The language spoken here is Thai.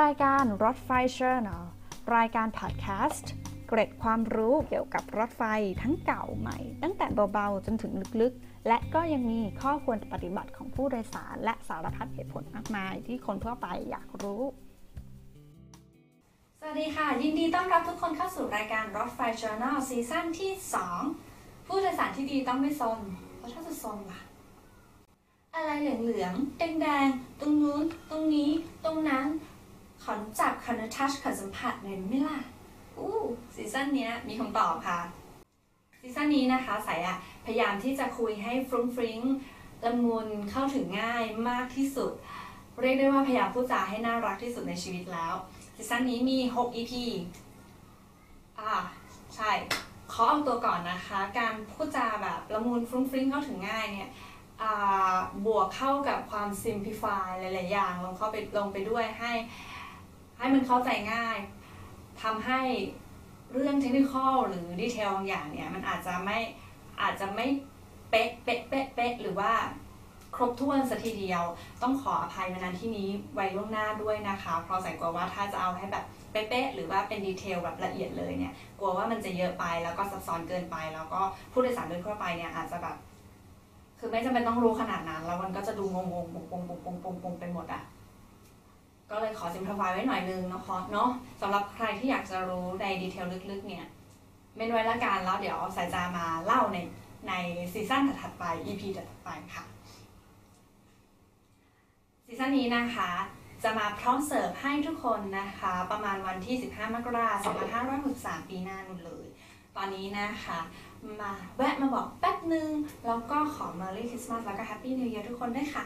รายการรถไฟ Journal รายการพอดแคสต์เกร็ดความรู้เกี่ยวกับรถไฟทั้งเก่าใหม่ ตั้งแต่เบาๆ จนถึงลึกๆ และก็ยังมีข้อควรปฏิบัติของผู้โดยสาร และสารพัดเหตุผลมากมายที่คนทั่วไปอยากรู้ สวัสดีค่ะ ยินดีต้อนรับทุกคนเข้าสู่รายการรถไฟ Journal ซีซั่นที่ 2 ผู้โดยสารที่ดีต้องไม่ซนเพราะถ้าจะซนล่ะอะไรเหลืองๆแดงๆตรงนู้น ตรงนี้ ตรงนั้น ขอจับขอทัชขอสัมผัสหน่อยได้ไหมล่ะอู้ซีซั่นนี้มีคำตอบค่ะ ซีซั่นนี้นะคะสายอะพยายามที่จะคุยให้ฟรุ้งฟริ้งละมุนเข้าถึงง่ายมากที่สุด เรียกได้ว่าพยายามพูดจาให้น่ารักที่สุดในชีวิตแล้ว ซีซั่นนี้มี 6 EP อ่าใช่ขอเอาตัวก่อนนะคะ การพูดจาแบบละมุนฟรุ้งฟริ้งเข้าถึงง่ายเนี่ยบวกเข้ากับความ simplify หลาย ๆ อย่างลงเข้าไปลงไปด้วยให้ ให้มันเข้าใจง่ายทำให้เรื่องเทคนิคหรือดีเทลบางอย่างเนี่ยมันอาจจะไม่อาจจะไม่เป๊ะเป๊ะเป๊ะเป๊ะหรือว่าครบถ้วนสัทีเดียว ต้องขออภัยมาณที่นี้ไว้ล่วงหน้าด้วยนะคะ เพราะใส่กลัวว่าถ้าจะเอาให้แบบเป๊ะๆหรือว่าเป็นดีเทลแบบละเอียดเลยเนี่ยกลัวว่ามันจะเยอะไปแล้วก็ซับซ้อนเกินไป แล้วก็ผู้โดยสารโดยทั่วไปเนี่ยอาจจะแบบ คือไม่จำเป็นต้องรู้ขนาดนั้น แล้วมันก็จะดูงงๆปงปงปงปงปงปงไปหมดอะ เอา simplify ไว้หน่อยนึงนะคะเนาะสำหรับใครที่อยากจะรู้ใน detail ลึกๆเนี่ยเมนต์ไว้ละกันแล้วเดี๋ยวสายจะมาเล่าในในซีซั่นถัดไป EP ถัดไปค่ะซีซั่นนี้นะคะ จะมาพร้อมเสิร์ฟให้ทุกคนนะคะ ประมาณวันที่ 15 มกราคม2563 ปีหน้านู่นเลย ตอนนี้นะคะ มาแวะมาบอกแป๊บนึง แล้วก็ขอ Merry Christmas แล้วก็ Happy New Year ทุกคนด้วยค่ะ